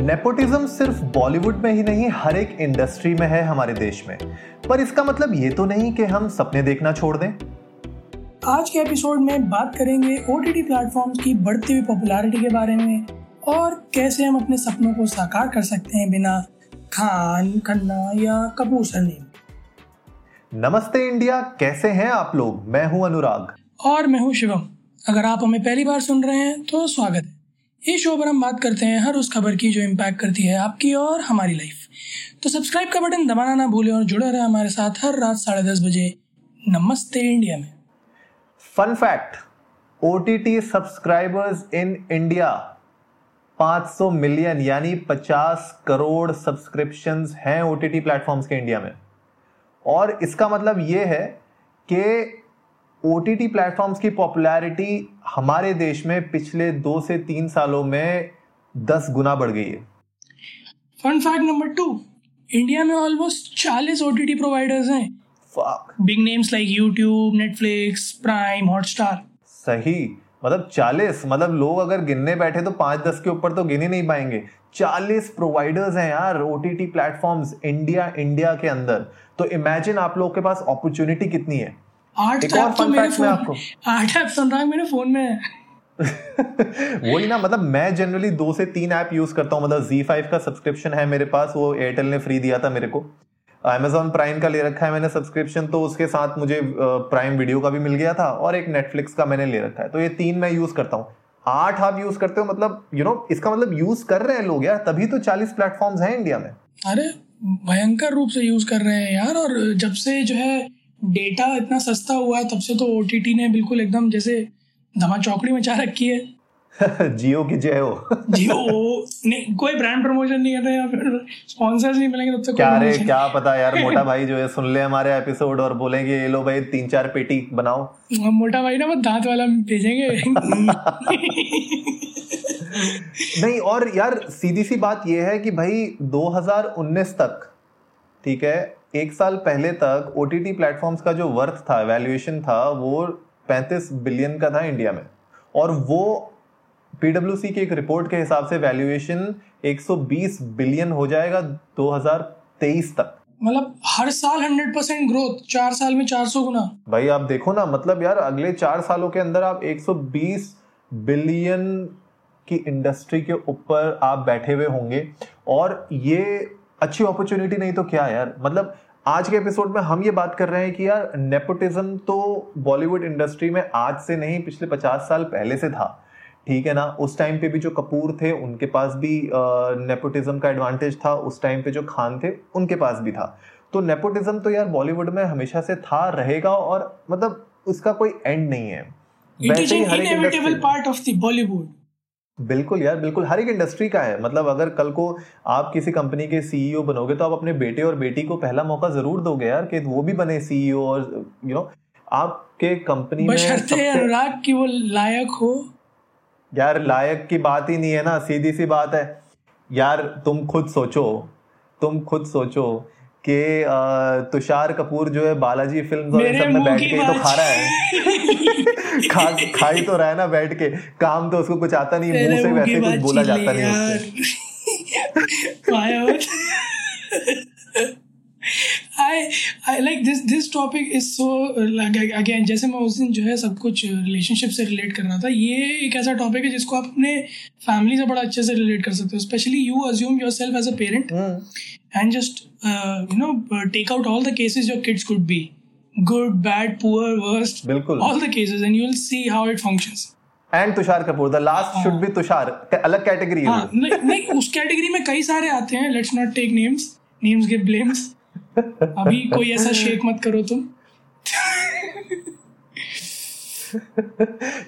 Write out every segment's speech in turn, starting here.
Nepotism सिर्फ़ बॉलीवुड में ही नहीं हर एक इंडस्ट्री में है हमारे देश में। पर इसका मतलब ये तो नहीं कि हम सपने देखना छोड़ दें। आज के एपिसोड में बात करेंगे ओ टी प्लेटफॉर्म्स की बढ़ती हुई पॉपुलैरिटी के बारे में और कैसे हम अपने सपनों को साकार कर सकते हैं बिना खान खन्ना या कपूर सरनेम नमस्ते इंडिया कैसे हैं आप लोग? मैं हूँ अनुराग। और मैं हूँ शिवम। अगर आप हमें पहली बार सुन रहे हैं तो स्वागत है। इस शो पर हम बात करते हैं, हर उस खबर की जो इम्पैक्ट करती है आपकी और हमारी लाइफ तो सब्सक्राइब का बटन दबाना ना भूलें और जुड़े रहे हमारे साथ हर रात साढ़े दस बजे नमस्ते इंडिया में. Fun fact O T T subscribers in India 500 million यानी 50 करोड़ सब्सक्रिप्शंस हैं ओ टी प्लेटफॉर्म्स के इंडिया में. और इसका मतलब ये है कि ओ टी टी प्लेटफॉर्म्स की पॉपुलैरिटी हमारे देश में पिछले दो से तीन सालों में दस गुना बढ़ गई है। Fun fact number two India में ऑलमोस्ट चालीस ओ टी टी प्रोवाइडर्स हैं। Big names like YouTube Netflix Prime Hotstar सही। मतलब चालीस मतलब लोग अगर गिनने बैठे तो पाँच दस के ऊपर तो गिन ही नहीं पाएँगे। चालीस प्रोवाइडर्स हैं यार O T T platforms India India के अंदर। तो इमेजिन आप लोग के पास अपॉर्चुनिटी कितनी है? आठ ऐप तो मेरे फ़ोन आपको आठ ऐप सुन रहा है मेरे फ़ोन में। वही ना मतलब मैं जनरली दो से तीन ऐप यूज़ करता हूँ मतलब Z5 का सब्सक्रिप्शन है मेरे पास वो एयरटेल ने फ्री दिया था मेरे को। Amazon प्राइम का ले रखा है मैंने सब्सक्रिप्शन तो उसके साथ मुझे प्राइम वीडियो का भी मिल गया था और एक नेटफ्लिक्स का मैंने ले रखा है। तो ये तीन मैं यूज़ करता हूँ। आठ आप यूज़ करते हो मतलब यू you नो know, इसका मतलब यूज़ कर रहे हैं लोग यार तभी तो चालीस प्लेटफॉर्म्स हैं इंडिया में। अरे भयंकर रूप से यूज़ कर रहे हैं यार और जब से जो है डेटा इतना सस्ता हुआ है तब से तो ओटीटी ने बिल्कुल एकदम जैसे धमा चौकड़ी मचा रखी है। जियो की जय हो। जियो नहीं कोई ब्रांड प्रमोशन नहीं कर रहे या फिर स्पॉन्सर्स नहीं मिलेंगे तब तक क्या रे क्या पता यार मोटा भाई जो है सुन ले हमारे एपिसोड और बोलेंगे ये लो भाई तीन चार पेटी बनाओ। मोटा भाई ना वो दांत वाला भेजेंगे। नहीं और यार सीधी सी बात यह है कि भाई 2019 तक ठीक है एक साल पहले तक ओ टी टी प्लेटफॉर्म्स का जो वर्थ था वैल्यूएशन था वो 35 बिलियन का था इंडिया में। और वो पीडब्ल्यूसी की एक रिपोर्ट के हिसाब से वैल्यूएशन 120 बिलियन हो जाएगा 2023 तक। मतलब हर साल हंड्रेड परसेंट ग्रोथ चार साल में चार सौ गुना। भाई आप देखो ना मतलब यार अगले चार सालों के अंदर आप 120 बिलियन की इंडस्ट्री के ऊपर आप बैठे हुए होंगे। और ये अच्छी अपॉर्चुनिटी नहीं तो क्या यार? मतलब आज के एपिसोड में हम ये बात कर रहे हैं कि यार नेपोटिज्म तो बॉलीवुड इंडस्ट्री में आज से नहीं पिछले पचास साल पहले से था। ठीक है ना? उस टाइम पे भी जो कपूर थे उनके पास भी नेपोटिज्म का एडवांटेज था। उस टाइम पे जो खान थे उनके पास भी था। तो नेपोटिज्म तो यार बॉलीवुड में हमेशा से था रहेगा और मतलब उसका कोई एंड नहीं है। वैसे ही हर एक पार्ट ऑफ़ द बॉलीवुड बिल्कुल यार बिल्कुल। हर एक इंडस्ट्री का है। मतलब अगर कल को आप किसी कंपनी के सीईओ बनोगे तो आप अपने बेटे और बेटी को पहला मौका ज़रूर दोगे यार कि वो भी बने सीईओ और यू नो आपके कंपनी में सबसे- अनुराग की वो लायक हो। यार लायक की बात ही नहीं है ना। सीधी सी बात है। यार तुम खुद सोचो। तुम खुद सोचो। कि तुषार कपूर जो है बालाजी फ़िल्म और सब में बैठ के ही तो खा रहा है। खा खा ही तो रहा है ना बैठ के। काम तो उसको कुछ आता नहीं मुँह से वैसे कुछ बोला जाता नहीं यार I like this this topic is so like again जैसे मैं उस दिन जो है सब कुछ रिलेशनशिप से रिलेट कर रहा था ये एक ऐसा टॉपिक है जिसको आप अपने फैमिली से बड़ा अच्छे से रिलेट कर सकते हो specially you assume yourself as a parent and just uh, you know uh, take out all the cases your kids could be good bad poor worst बिल्कुल। all the cases and you'll see how it functions. And Tushar Kapoor the last should be Tushar अलग category हाँ। है नहीं नहीं उस category में कई सारे आते हैं let's not take names names give blames अभी कोई ऐसा शेक मत करो तुम।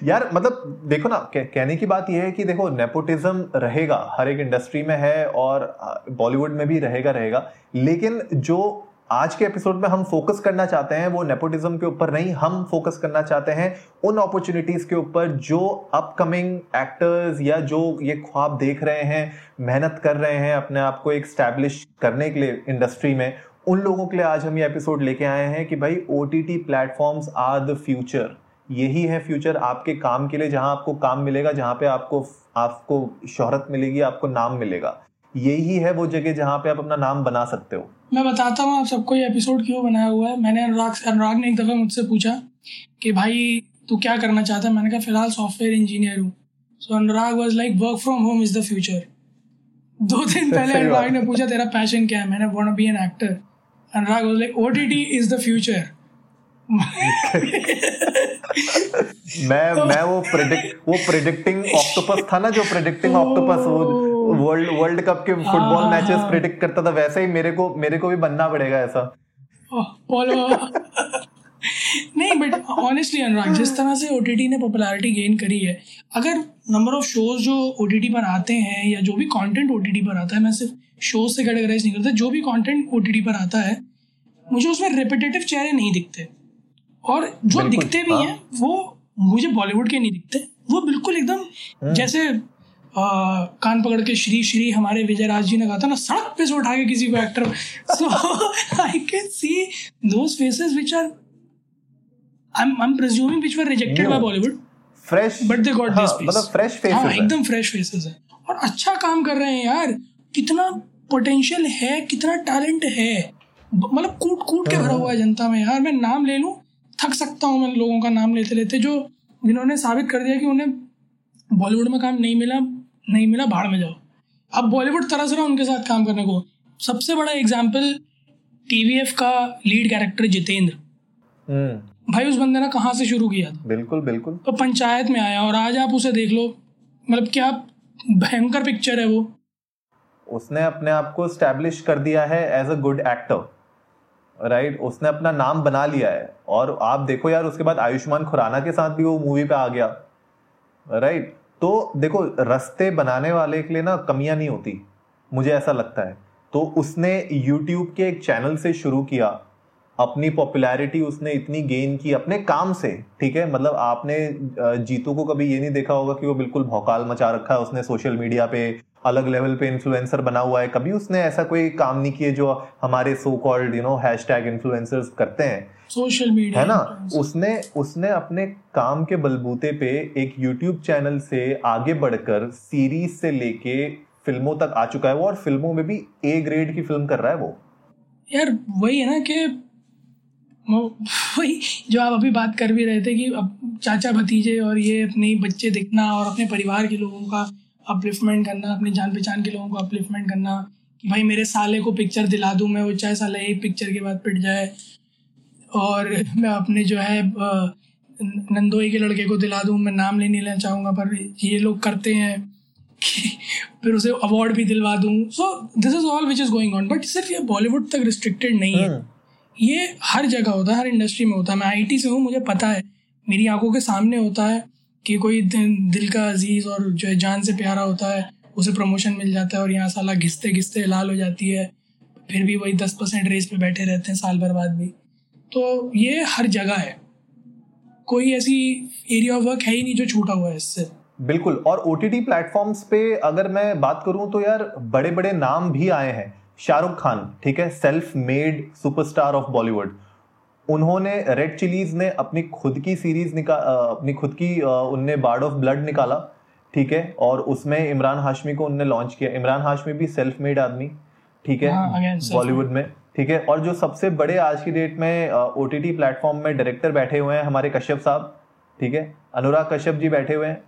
यार मतलब देखो ना कह, कहने की बात यह है कि देखो नेपोटिज्म रहेगा हर एक इंडस्ट्री में है और बॉलीवुड में भी रहेगा रहेगा। लेकिन जो आज के एपिसोड में हम फोकस करना चाहते हैं वो नेपोटिज्म के ऊपर नहीं हम फोकस करना चाहते हैं उन अपॉर्चुनिटीज़ के ऊपर जो अपकमिंग एक्टर्स या जो ये ख्वाब देख रहे हैं मेहनत कर रहे हैं अपने आप को एक स्टैब्लिश करने के लिए इंडस्ट्री में उन लोगों के लिए आज हम ये एपिसोड लेके आए हैं कि भाई O T T platforms are the future यही है फ्यूचर आपके काम के लिए जहाँ आपको काम मिलेगा जहाँ पे आपको आपको शोहरत मिलेगी आपको नाम मिलेगा। यही है वो जगह जहाँ पे आप अपना नाम बना सकते हो। मैं बताता हूँ आप सबको ये एपिसोड क्यों बनाया हुआ है। मैंने अनुराग से अनुराग ने एक दफ़ा मुझसे पूछा कि भाई तू क्या करना चाहता है? मैंने कहा फ़िलहाल सॉफ्टवेयर इंजीनियर हूँ। So Anurag was like work from home is the future दो दिन पहले अनुराग ने पूछा तेरा पैशन क्या है? मैंने want be an actor Anurag was like, OTT इज़ द फ्यूचर मैं तो मैं वो प्रेडिक्ट वो प्रिडिक्टिंग ऑक्टोपस था ना जो प्रिडिक्टिंग ऑक्टोपस वो वर्ल्ड वर्ल्ड कप के फुटबॉल मैचेस प्रिडिक्ट करता था वैसे ही मेरे को मेरे को भी बनना पड़ेगा ऐसा। नहीं बट ऑनेस्टली अनुराग जिस तरह से ओटीटी ने पॉपुलैरिटी गेन करी है अगर नंबर ऑफ़ शोज़ जो ओटीटी पर आते हैं या जो भी कंटेंट ओ पर आता है मैं सिर्फ़ शोज़ से कैटेगराइज नहीं करता जो भी कंटेंट ओ पर आता है मुझे उसमें रिपीटेटिव चेहरे नहीं दिखते और जो दिखते भी हाँ। हैं वो मुझे बॉलीवुड के नहीं दिखते वो बिल्कुल एकदम हाँ। जैसे आ, कान पकड़ के श्री श्री हमारे विजय राज जी ने कहा था ना सड़क पे से उठा के किसी को actor so I can see those faces which are I am presuming which were rejected by Bollywood fresh but they got this मतलब फ्रेश फेसेस हाँ एकदम फ्रेश फेसेस है। और अच्छा काम कर रहे हैं यार। कितना पोटेंशियल है कितना टैलेंट है। मतलब कूट कूट के भरा हुआ है जनता में यार। मैं नाम ले लूँ थक सकता हूँ मैं लोगों का नाम लेते लेते जो जिन्होंने साबित कर दिया कि उन्हें बॉलीवुड में काम नहीं मिला नहीं मिला भाड़ में जाओ। अब बॉलीवुड तरस रहा उनके साथ काम करने को। सबसे बड़ा एग्ज़ाम्पल टीवीएफ का लीड कैरेक्टर जितेंद्र। हम्म। भाई उस बंदे ने कहाँ से शुरू किया था? बिल्कुल बिल्कुल। तो पंचायत में आया और आज आप उसे देख लो। मतलब क्या भयंकर पिक्चर है वो। उसने अपने आप को स्टैब्लिश कर दिया है as a good actor right? उसने अपना नाम बना लिया है। और आप देखो यार उसके बाद आयुष्मान खुराना के साथ भी वो मूवी पे आ गया राइट right? तो देखो रस्ते बनाने वाले के लिए ना कमियाँ नहीं होती मुझे ऐसा लगता है। तो उसने यूट्यूब के एक चैनल से शुरू किया अपनी पॉपुलैरिटी उसने इतनी गेन की अपने काम से ठीक है? मतलब आपने जीतू को कभी ये नहीं देखा होगा कि वो बिल्कुल भौकाल मचा रखा है उसने सोशल मीडिया पे अलग लेवल पे इन्फ्लुएंसर बना हुआ है। कभी उसने ऐसा कोई काम नहीं किए जो हमारे so called you know hashtag influencers करते हैं। सोशल मीडिया है ना? उसने उसने अपने काम के बलबूते पे एक यूट्यूब चैनल से आगे बढ़कर सीरीज़ से लेके फ़िल्मों तक आ चुका है वो और फ़िल्मों में भी ए ग्रेड की फ़िल्म कर रहा है वो। यार वही है ना कि वही जो आप अभी बात कर भी रहे थे कि अब चाचा भतीजे और ये अपने बच्चे दिखना और अपने परिवार के लोगों का अपलिफ्टमेंट करना, अपनी जान पहचान के लोगों को अपलिफ्टमेंट करना कि भाई मेरे साले को पिक्चर दिला दूँ मैं, वो चाहे साला एक पिक्चर के बाद पिट जाए और मैं अपने जो है नंदोई के लड़के को दिला दूँ, मैं नाम ले नहीं लेना चाहूँगा, पर ये लोग करते हैं फिर उसे अवार्ड भी दिलवा दूँ so this is all which is going on but सिर्फ़ ये बॉलीवुड तक रिस्ट्रिक्टेड नहीं है हाँ। ये हर जगह होता है, हर इंडस्ट्री में होता है। मैं आईटी से हूँ, मुझे पता है। मेरी आँखों के सामने होता है कि कोई दिल का अज़ीज़ और जो है जान से प्यारा होता है, उसे प्रमोशन मिल जाता है और यहाँ साला घिसते घिसते लाल हो जाती है। फिर भी वही दस परसेंट रेस पे बैठे रहते हैं साल भर बाद भी। तो ये हर जगह है। कोई ऐसी एरिया ऑफ़ वर्क है ही नहीं जो छूटा हुआ है इससे। बिल्कुल। और ओ टी प्लेटफॉर्म्स पे अगर मैं बात करूँ तो यार बड़े बड़े नाम भी आए हैं। शाहरुख खान ठीक है? Self made superstar of Bollywood उन्होंने रेड चिलीज ने अपनी खुद की सीरीज़ निकाल अपनी खुद की उनने बार्ड ऑफ़ ब्लड निकाला ठीक है? और उसमें इमरान हाशमी को उनने लॉन्च किया। इमरान हाशमी भी सेल्फ मेड आदमी ठीक है? बॉलीवुड हाँ, में ठीक है? और जो सबसे बड़े आज की डेट में ओ टी टी प्लेटफॉर्म में डायरेक्टर बैठे हुए हैं हमारे कश्यप साहब ठीक है? अनुराग कश्यप जी बैठे हुए हैं।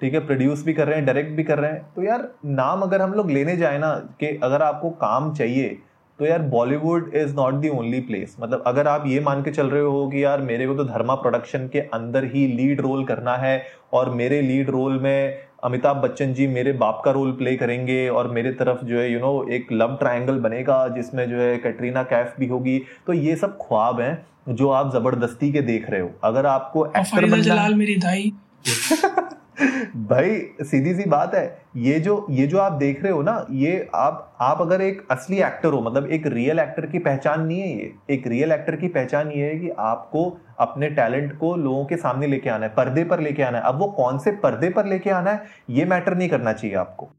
ठीक है प्रोड्यूस भी कर रहे हैं डायरेक्ट भी कर रहे हैं। तो यार नाम अगर हम लोग लेने जाए ना कि अगर आपको काम चाहिए तो यार Bollywood is not the only place मतलब अगर आप ये मान के चल रहे हो कि यार मेरे को तो धर्मा प्रोडक्शन के अंदर ही लीड रोल करना है और मेरे लीड रोल में अमिताभ बच्चन जी मेरे बाप का रोल प्ले करेंगे और मेरे तरफ़ जो है यू you नो know, एक लव ट्रायंगल बनेगा जिसमें जो है कैटरीना कैफ भी होगी तो ये सब ख्वाब हैं जो आप ज़बरदस्ती के देख रहे हो। अगर आपको एक्टर बनना मेरी दाई। भाई सीधी सी बात है ये जो ये जो आप देख रहे हो ना ये आप आप अगर एक असली एक्टर हो मतलब एक रियल एक्टर की पहचान नहीं है ये एक रियल एक्टर की पहचान ये है कि आपको अपने टैलेंट को लोगों के सामने लेके आना है पर्दे पर लेके आना है अब वो कौन से पर्दे पर लेके आना है ये मैटर नहीं करना चाहिए आपको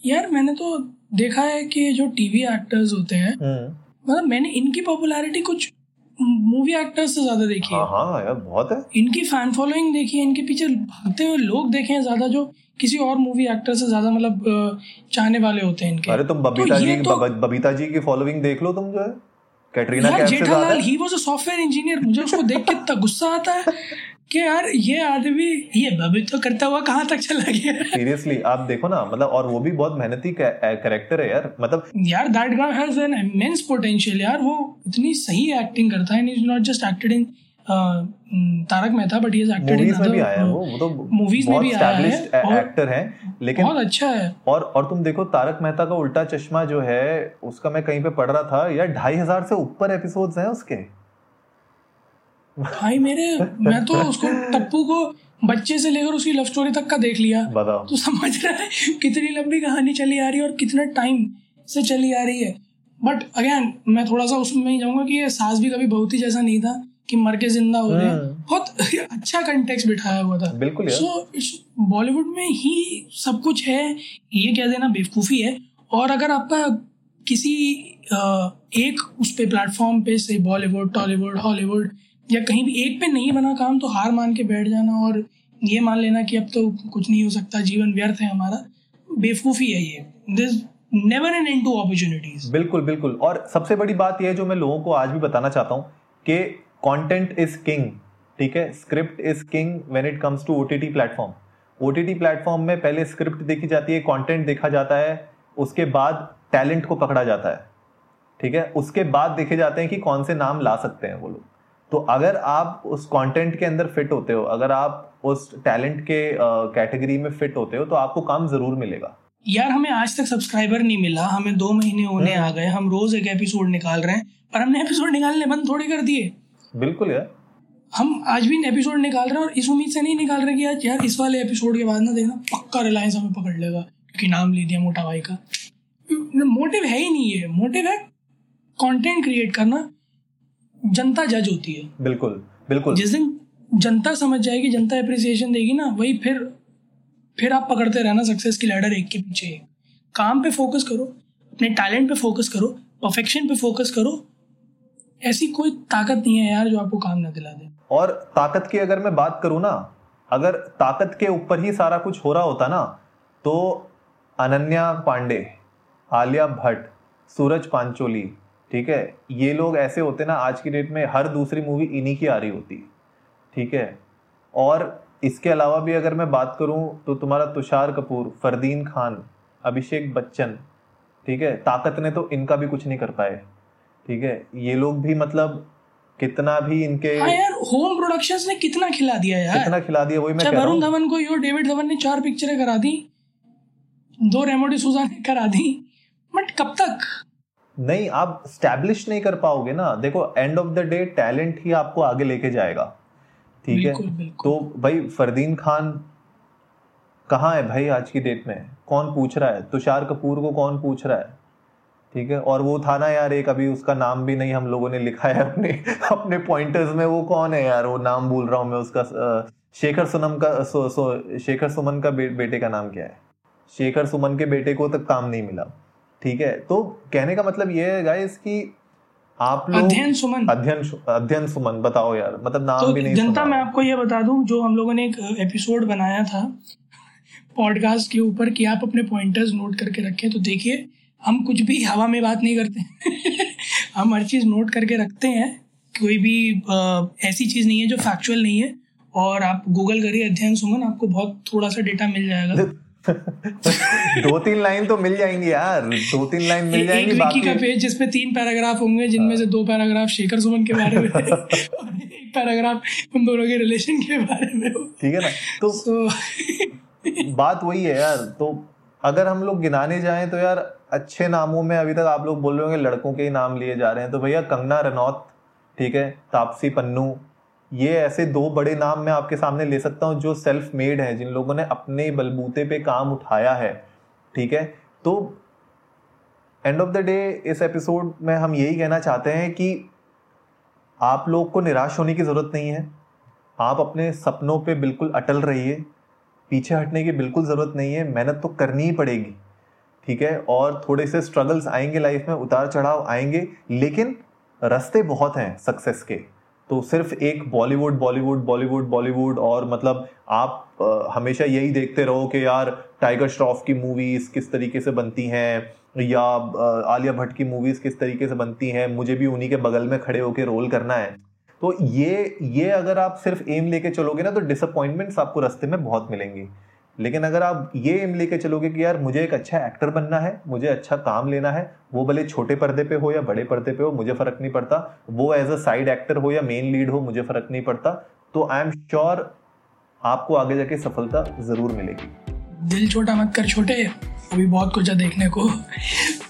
यार मैंने तो देखा है कि जो टीवी एक्टर्स होते हैं हम्म। मतलब मैंने इनकी पॉपुलैरिटी कुछ मूवी एक्टर्स से ज़्यादा देखी है। हाँ हाँ यार बहुत है। इनकी फ़ैन फॉलोइंग देखी है इनके पीछे भागते हुए लोग देखे हैं ज़्यादा जो किसी और मूवी एक्टर से ज़्यादा मतलब चाहने वाले होते हैं इनके। अरे तुम बबीता तो जी तो- बबीता जी की फॉलोइंग देख लो तुम जो है। कैटरीना कैफ से ज़्यादा ही। वाज अ सॉफ्टवेयर इंजीनियर मुझे उसको देख के इतना गुस्सा आता है। कि यार ये आदमी ये बबी तो करता हुआ कहाँ तक चला गया? सीरियसली आप देखो ना मतलब और वो भी बहुत मेहनती कैरेक्टर है यार मतलब यार that guy has an immense potential यार वो इतनी सही एक्टिंग करता है is not just acted in Tarak Mehta but is acted in movies भी आया है वो वो तो movies में भी आया है और- एक्टर है लेकिन बहुत अच्छा है। और और तुम देखो तारक मेहता का उल्टा चश्मा जो है उसका मैं कहीं पे पढ़ रहा था यार ढाई हज़ार से ऊपर एपिसोड्स हैं उसके। भाई मेरे मैं तो उसको टप्पू को बच्चे से लेकर उसकी लव स्टोरी तक का देख लिया। बताओ। तो समझ रहा है कितनी लंबी कहानी चली आ रही है और कितना टाइम से चली आ रही है। बट अगेन मैं थोड़ा सा उसमें ही जाऊँगा कि ये सास भी कभी बहुत ही जैसा नहीं था कि मर के ज़िंदा हो रहे हम्म। बहुत अच्छा कंटेक्स बिठाया हुआ था। बिल्कुल सो बॉलीवुड में ही सब कुछ है ये कह देना बेवकूफ़ी है। और अगर आपका किसी एक उस पे प्लेटफॉर्म पे से बॉलीवुड टॉलीवुड हॉलीवुड या कहीं भी एक पे नहीं बना काम तो हार मान के बैठ जाना और ये मान लेना कि अब तो कुछ नहीं हो सकता, जीवन व्यर्थ है हमारा। बेवकूफ़ी है ये। This never an end to opportunities बिल्कुल बिल्कुल। और सबसे बड़ी बात यह जो मैं लोगों को आज भी बताना चाहता हूँ कि कंटेंट इज़ किंग ठीक है? Script is king when it comes to OTT platform OTT platform में पहले स्क्रिप्ट देखी जाती है कॉन्टेंट देखा जाता है, उसके बाद टैलेंट को पकड़ा जाता है, ठीक है? उसके बाद देखे जाते हैं कि कौन से नाम ला सकते हैं वो लोग। तो अगर आप उस कंटेंट के अंदर फिट होते हो अगर आप उस टैलेंट के कैटेगरी में फिट होते हो तो आपको काम ज़रूर मिलेगा। यार हमें आज तक सब्सक्राइबर नहीं मिला। हमें दो महीने होने हम्म। आ गए। हम रोज एक एपिसोड निकाल रहे हैं पर हमने एपिसोड निकालने बंद थोड़ी कर दिए। बिल्कुल यार। हम आज भी एपिसोड निकाल रहे हैं और इस उम्मीद से नहीं निकाल रहे कि आज यार इस वाले एपिसोड के बाद ना देखना पक्का रिलायंस हमें पकड़ लेगा क्योंकि नाम ले दिया मोटा भाई का। मोटिव है ही नहीं है मोटिव है कंटेंट क्रिएट करना। जनता जज होती है। बिल्कुल बिल्कुल। जिस दिन जनता समझ जाएगी जनता अप्रिसिएशन देगी ना वही फिर फिर आप पकड़ते रहना सक्सेस की लैडर एक के पीछे एक। काम पे फोकस करो अपने टैलेंट पे फोकस करो परफेक्शन पे फोकस करो। ऐसी कोई ताकत नहीं है यार जो आपको काम ना दिला दे। और ताकत की अगर मैं बात करूँ ना अगर ताकत के ऊपर ही सारा कुछ हो रहा होता ना तो अनन्या पांडे आलिया भट्ट सूरज पांचोली ठीक है? ये लोग ऐसे होते ना आज की डेट में हर दूसरी मूवी इन्हीं की आ रही होती ठीक है? और इसके अलावा भी अगर मैं बात करूँ तो तुम्हारा तुषार कपूर फरदीन खान अभिषेक बच्चन ठीक है? ताकत ने तो इनका भी कुछ नहीं कर पाए ठीक है? ये लोग भी मतलब कितना भी इनके हाँ यार होम प्रोडक्शंस ने कितना खिला दिया यार। कितना खिला दिया वही मैं कह रहा वरुण धवन को यो डेविड धवन ने चार पिक्चरें करा दी दो रेमोडी डिसूजा ने करा दी बट कब तक? नहीं आप स्टैब्लिश नहीं कर पाओगे ना। देखो end of the day talent ही आपको आगे लेके जाएगा। ठीक है? बिल्कुल तो भाई फरदीन खान कहाँ है भाई आज की डेट में? कौन पूछ रहा है? तुषार कपूर को कौन पूछ रहा है? ठीक है? और वो था ना यार एक अभी उसका नाम भी नहीं हम लोगों ने लिखा है अपने अपने पॉइंटर्स में। वो कौन है यार? वो नाम भूल रहा हूँ मैं उसका शेखर सुनम का सो, सो, शेखर सुमन का बे, बेटे का नाम क्या है? शेखर सुमन के बेटे को तक काम नहीं मिला। ठीक है? तो कहने का मतलब ये है गाइस कि आप लोग अध्ययन सुमन। अध्ययन अध्ययन सुमन बताओ यार। मतलब नाम तो भी नहीं जनता मैं आपको ये बता दूँ जो हम लोगों ने एक एपिसोड बनाया था पॉडकास्ट के ऊपर कि आप अपने पॉइंटर्स नोट करके रखें तो देखिए हम कुछ भी हवा में बात नहीं करते। हम हर चीज़ नोट करके रखते हैं। कोई भी ऐसी चीज़ नहीं है जो फैक्चुअल नहीं है। और आप गूगल करिए अध्ययन सुमन आपको बहुत थोड़ा सा डेटा मिल जाएगा। दो तीन लाइन तो मिल जाएँगी यार। दो तीन लाइन मिल एक जाएँगी विकी बाकी का पेज जिसपे तीन पैराग्राफ होंगे जिनमें से दो पैराग्राफ शेखर सुमन के बारे में और एक पैराग्राफ उन दोनों के रिलेशन के बारे में हो। ठीक है ना? तो तो बात वही है यार। तो अगर हम लोग गिनाने जाएँ तो यार अच्छे नामों में अभी तक आप लोग बोल रहे होंगे लड़कों के ही नाम लिए जा रहे हैं। तो भैया कंगना रनौत ठीक है? तापसी पन्नू ये ऐसे दो बड़े नाम मैं आपके सामने ले सकता हूँ जो सेल्फ मेड है, जिन लोगों ने अपने बलबूते पे काम उठाया है, ठीक है? तो एंड ऑफ़ द डे इस एपिसोड में हम यही कहना चाहते हैं कि आप लोग को निराश होने की ज़रूरत नहीं है। आप अपने सपनों पे बिल्कुल अटल रहिए। पीछे हटने की बिल्कुल ज़रूरत नहीं है। मेहनत तो करनी ही पड़ेगी, ठीक है? और थोड़े से स्ट्रगल्स आएँगे लाइफ में, उतार चढ़ाव आएँगे, लेकिन रास्ते बहुत हैं सक्सेस के। तो सिर्फ़ एक बॉलीवुड बॉलीवुड बॉलीवुड बॉलीवुड और मतलब आप आ, हमेशा यही देखते रहो कि यार टाइगर श्रॉफ की मूवीज़ किस तरीके से बनती हैं या आलिया भट्ट की मूवीज़ किस तरीके से बनती हैं मुझे भी उन्हीं के बगल में खड़े होकर रोल करना है। तो ये ये अगर आप सिर्फ़ एम लेके चलोगे ना तो डिसअपॉइंटमेंट्स आपको रास्ते में बहुत मिलेंगी। लेकिन अगर आप ये एम लेके चलोगे कि यार मुझे एक अच्छा एक्टर बनना है, मुझे अच्छा काम लेना है, वो भले छोटे पर्दे पे हो या बड़े पर्दे पे हो, मुझे फ़र्क नहीं पड़ता। वो एज अ साइड एक्टर हो या मेन लीड हो, मुझे फ़र्क नहीं पड़ता। तो आई एम श्योर आपको आगे जाके सफलता ज़रूर मिलेगी। दिल छोटा मत कर छोटे। अभी बहुत कुछ है देखने को।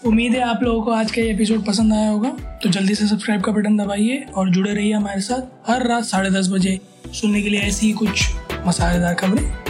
उम्मीद है आप लोगों को आज का ये एपिसोड पसंद आया होगा। तो जल्दी से सब्सक्राइब का बटन दबाइए और जुड़े रहिए हमारे साथ हर रात साढ़े दस बजे। सुनने के लिए ऐसी ही कुछ मसालेदार खबरें।